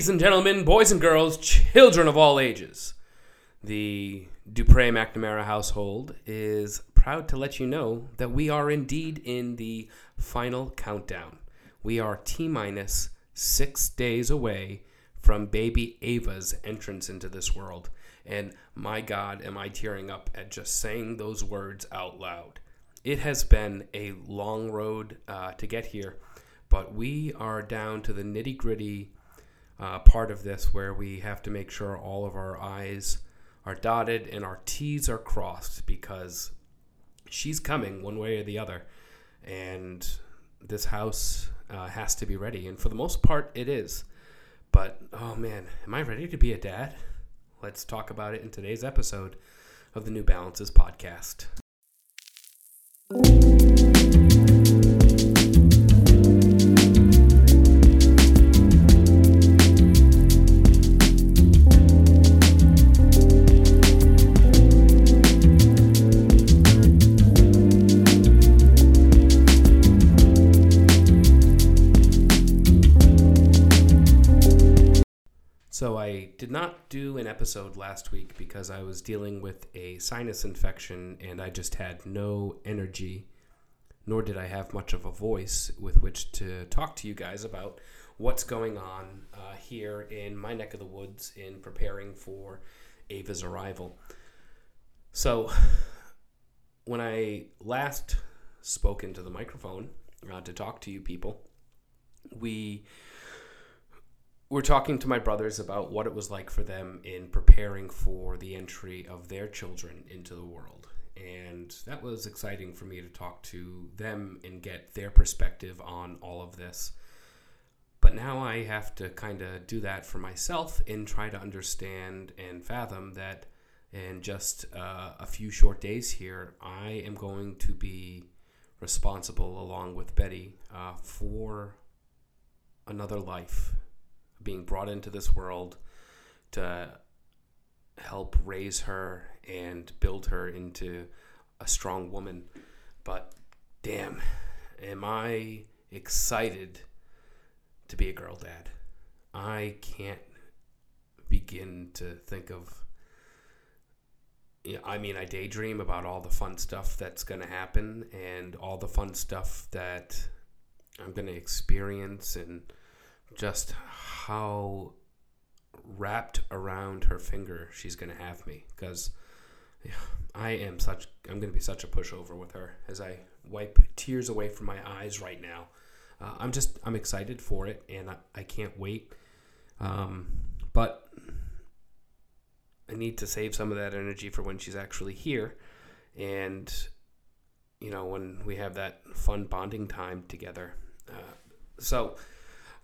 ladies and gentlemen, boys and girls, children of all ages. The Dupre McNamara household is proud to let you know that we are indeed in the final countdown. We are T minus six days away from baby Ava's entrance into this world. And my God, am I tearing up at just saying those words out loud. It has been a long road uh, to get here, but we are down to the nitty gritty uh, part of this where we have to make sure all of our I's are dotted and our T's are crossed because she's coming one way or the other. And this house uh, has to be ready. And for the most part, it is. But oh man, am I ready to be a dad? Let's talk about it in today's episode of the New Balances podcast. Did not do an episode last week because I was dealing with a sinus infection and I just had no energy, nor did I have much of a voice with which to talk to you guys about what's going on uh, here in my neck of the woods in preparing for Ava's arrival. So when I last spoke into the microphone uh, to talk to you people, we we're talking to my brothers about what it was like for them in preparing for the entry of their children into the world. And that was exciting for me to talk to them and get their perspective on all of this. But now I have to kind of do that for myself and try to understand and fathom that in just uh, a few short days here, I am going to be responsible, along with Betty, uh, for another life being brought into this world to help raise her and build her into a strong woman. But damn, am I excited to be a girl dad. I can't begin to think of I mean, I daydream about all the fun stuff that's going to happen and all the fun stuff that I'm going to experience and just how wrapped around her finger she's going to have me because I am such I'm going to be such a pushover with her as I wipe tears away from my eyes right now. Uh, I'm just I'm excited for it and I, I can't wait. Um, but I need to save some of that energy for when she's actually here and you know when we have that fun bonding time together. Uh, so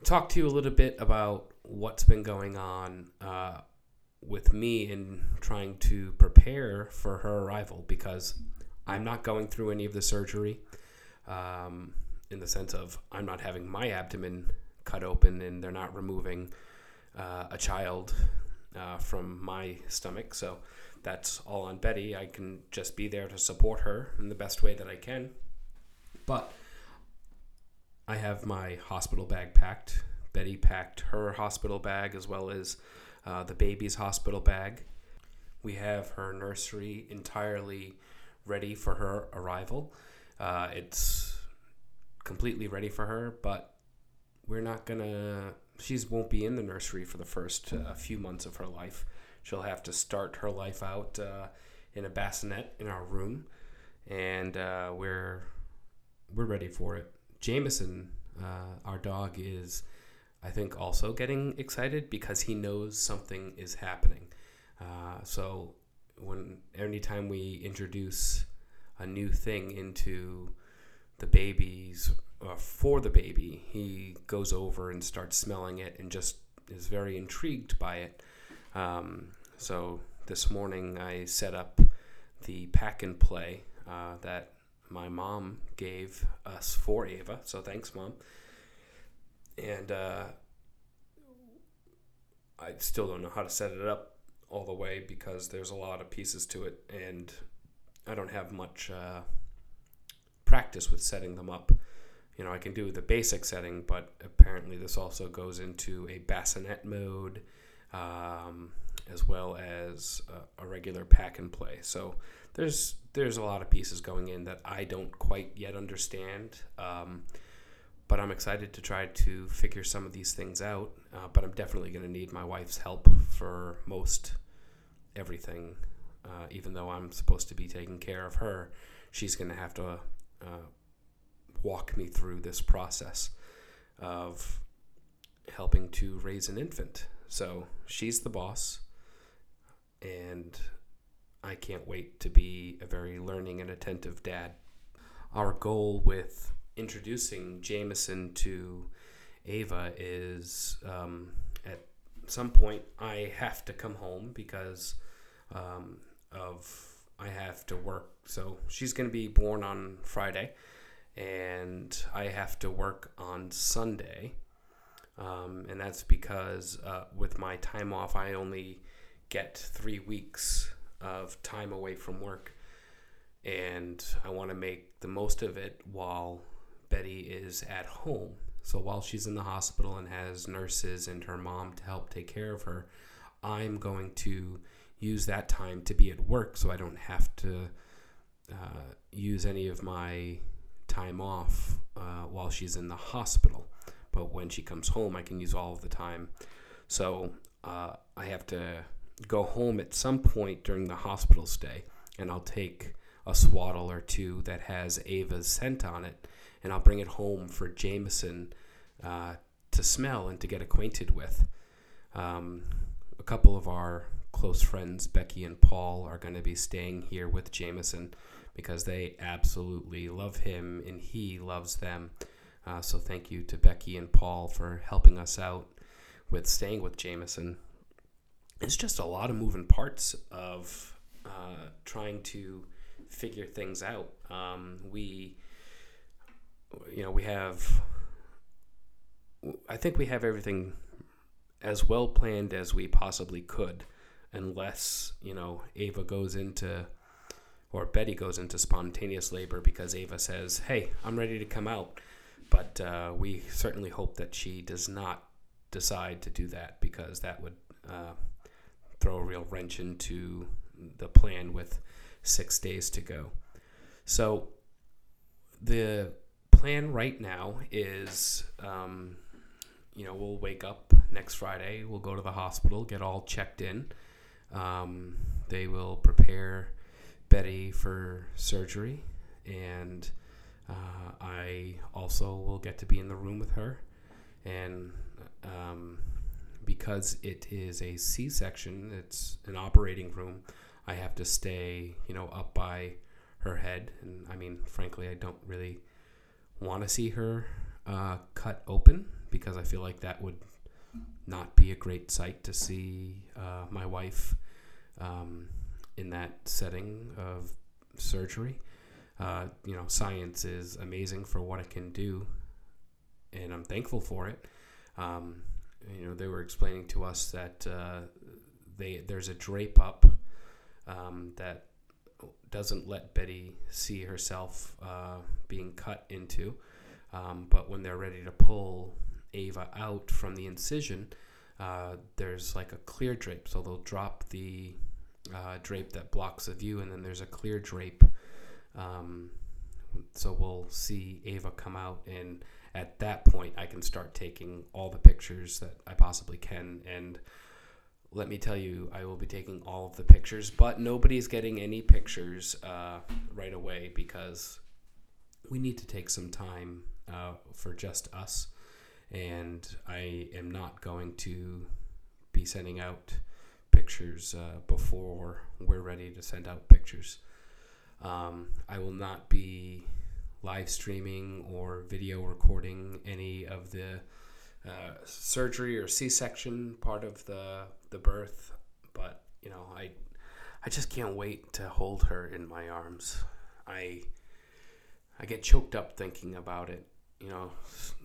talk to you a little bit about what's been going on uh, with me in trying to prepare for her arrival because I'm not going through any of the surgery um, in the sense of I'm not having my abdomen cut open and they're not removing uh, a child uh, from my stomach. So that's all on Betty. I can just be there to support her in the best way that I can. But I have my hospital bag packed. Betty packed her hospital bag as well as uh, the baby's hospital bag. We have her nursery entirely ready for her arrival. Uh, it's completely ready for her, but we're not gonna. She won't be in the nursery for the first uh, few months of her life. She'll have to start her life out uh, in a bassinet in our room, and uh, we're we're ready for it. Jameson, uh, our dog, is, I think, also getting excited because he knows something is happening. Uh, so when anytime we introduce a new thing into the baby's uh, for the baby, he goes over and starts smelling it and just is very intrigued by it. Um, so this morning I set up the pack and play uh, that my mom gave us for Ava. So thanks, mom. And uh, I still don't know how to set it up all the way because there's a lot of pieces to it, and I don't have much uh, practice with setting them up. you know, I can do the basic setting, but apparently this also goes into a bassinet mode, um, as well as a, a, regular pack and play. So there's there's a lot of pieces going in that I don't quite yet understand. Um, but I'm excited to try to figure some of these things out. Uh, but I'm definitely going to need my wife's help for most everything. Uh, even though I'm supposed to be taking care of her, she's going to have to uh, walk me through this process of helping to raise an infant. So she's the boss, and I can't wait to be a very learning and attentive dad. Our goal with introducing Jameson to Ava is um, at some point I have to come home because um, of I have to work. So she's going to be born on Friday, and I have to work on Sunday. Um, and that's because uh, with my time off, I only get three weeks of time away from work. And I want to make the most of it while Betty is at home. So while she's in the hospital and has nurses and her mom to help take care of her, I'm going to use that time to be at work so I don't have to uh, use any of my time off uh, while she's in the hospital. But when she comes home, I can use all of the time. So uh, I have to go home at some point during the hospital stay, and I'll take a swaddle or two that has Ava's scent on it and I'll bring it home for Jameson uh, to smell and to get acquainted with. Um, a couple of our close friends, Becky and Paul, are going to be staying here with Jameson because they absolutely love him and he loves them. Uh, so thank you to Becky and Paul for helping us out with staying with Jameson. It's just a lot of moving parts of uh, trying to figure things out. Um, we you know, we have, I think we have everything as well planned as we possibly could, unless, you know, Ava goes into, or Betty goes into spontaneous labor because Ava says, hey, I'm ready to come out. But uh, we certainly hope that she does not decide to do that because that would uh, throw a real wrench into the plan with six days to go. So the plan right now is, um, you know, we'll wake up next Friday. We'll go to the hospital, get all checked in. Um, they will prepare Betty for surgery, and uh, I also will get to be in the room with her. And um, because it is a C-section, it's an operating room. I have to stay, you know, up by her head, and I mean, frankly, I don't really want to see her uh, cut open because I feel like that would not be a great sight to see uh, my wife um, in that setting of surgery. Uh, you know, science is amazing for what it can do, and I'm thankful for it. Um, you know, they were explaining to us that uh, they there's a drape up um, that doesn't let Betty see herself uh, being cut into. Um, but when they're ready to pull Ava out from the incision, uh, there's like a clear drape. So they'll drop the uh, drape that blocks the view, and then there's a clear drape. Um, so we'll see Ava come out, and at that point, I can start taking all the pictures that I possibly can. And let me tell you, I will be taking all of the pictures, but nobody's getting any pictures uh, right away because we need to take some time uh, for just us. And I am not going to be sending out pictures uh, before we're ready to send out pictures. Um, I will not be live streaming or video recording any of the uh, surgery or C-section part of the the birth, but you know, I I just can't wait to hold her in my arms. I I get choked up thinking about it. You know,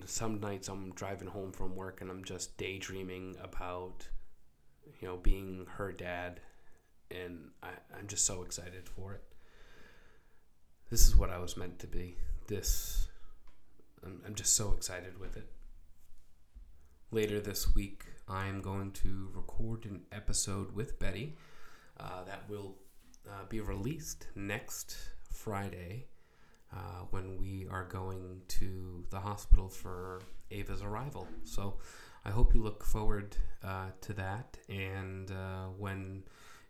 some nights I'm driving home from work and I'm just daydreaming about you know being her dad, and I, I'm just so excited for it. This is what I was meant to be. This I'm, I'm just so excited with it. Later this week, I'm going to record an episode with Betty uh, that will uh, be released next Friday uh, when we are going to the hospital for Ava's arrival. So I hope you look forward uh, to that. And uh, when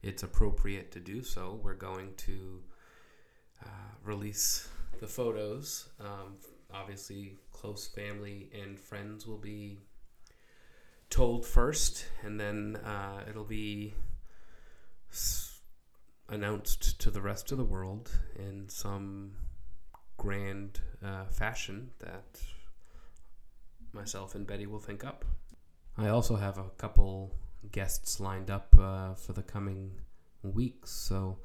it's appropriate to do so, we're going to uh, release the photos. Um, obviously, close family and friends will be told first, and then uh, it'll be s- announced to the rest of the world in some grand uh, fashion that myself and Betty will think up. I also have a couple guests lined up uh, for the coming weeks, so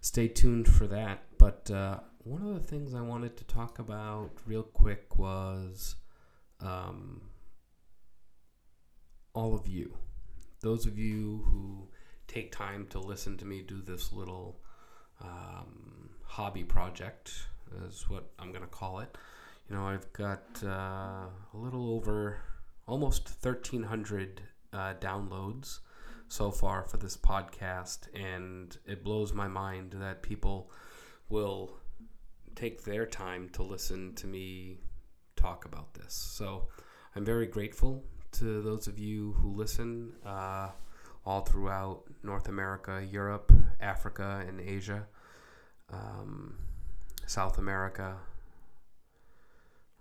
stay tuned for that. But uh, one of the things I wanted to talk about real quick was um, all of you. Those of you who take time to listen to me do this little um, hobby project, is what I'm going to call it. You know, I've got uh, a little over almost 1,300 uh, downloads so far for this podcast, and it blows my mind that people will take their time to listen to me talk about this. So I'm very grateful to those of you who listen uh, all throughout North America, Europe, Africa, and Asia, um, South America,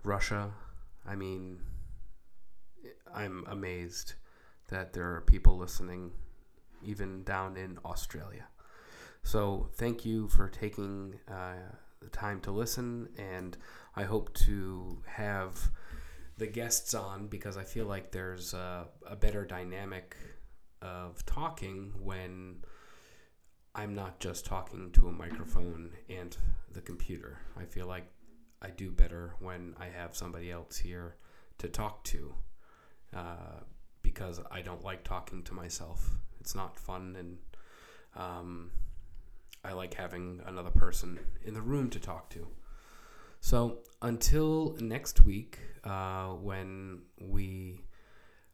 Russia. I mean, I'm amazed that there are people listening even down in Australia. So thank you for taking uh, the time to listen, and I hope to have the guests on because I feel like there's a, a better dynamic of talking when I'm not just talking to a microphone and the computer. I feel like I do better when I have somebody else here to talk to uh, because I don't like talking to myself. It's not fun, and um, I like having another person in the room to talk to. So until next week, uh, when we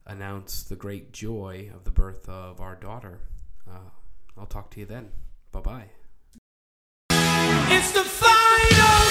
announce the great joy of the birth of our daughter, uh, I'll talk to you then. Bye bye. It's the final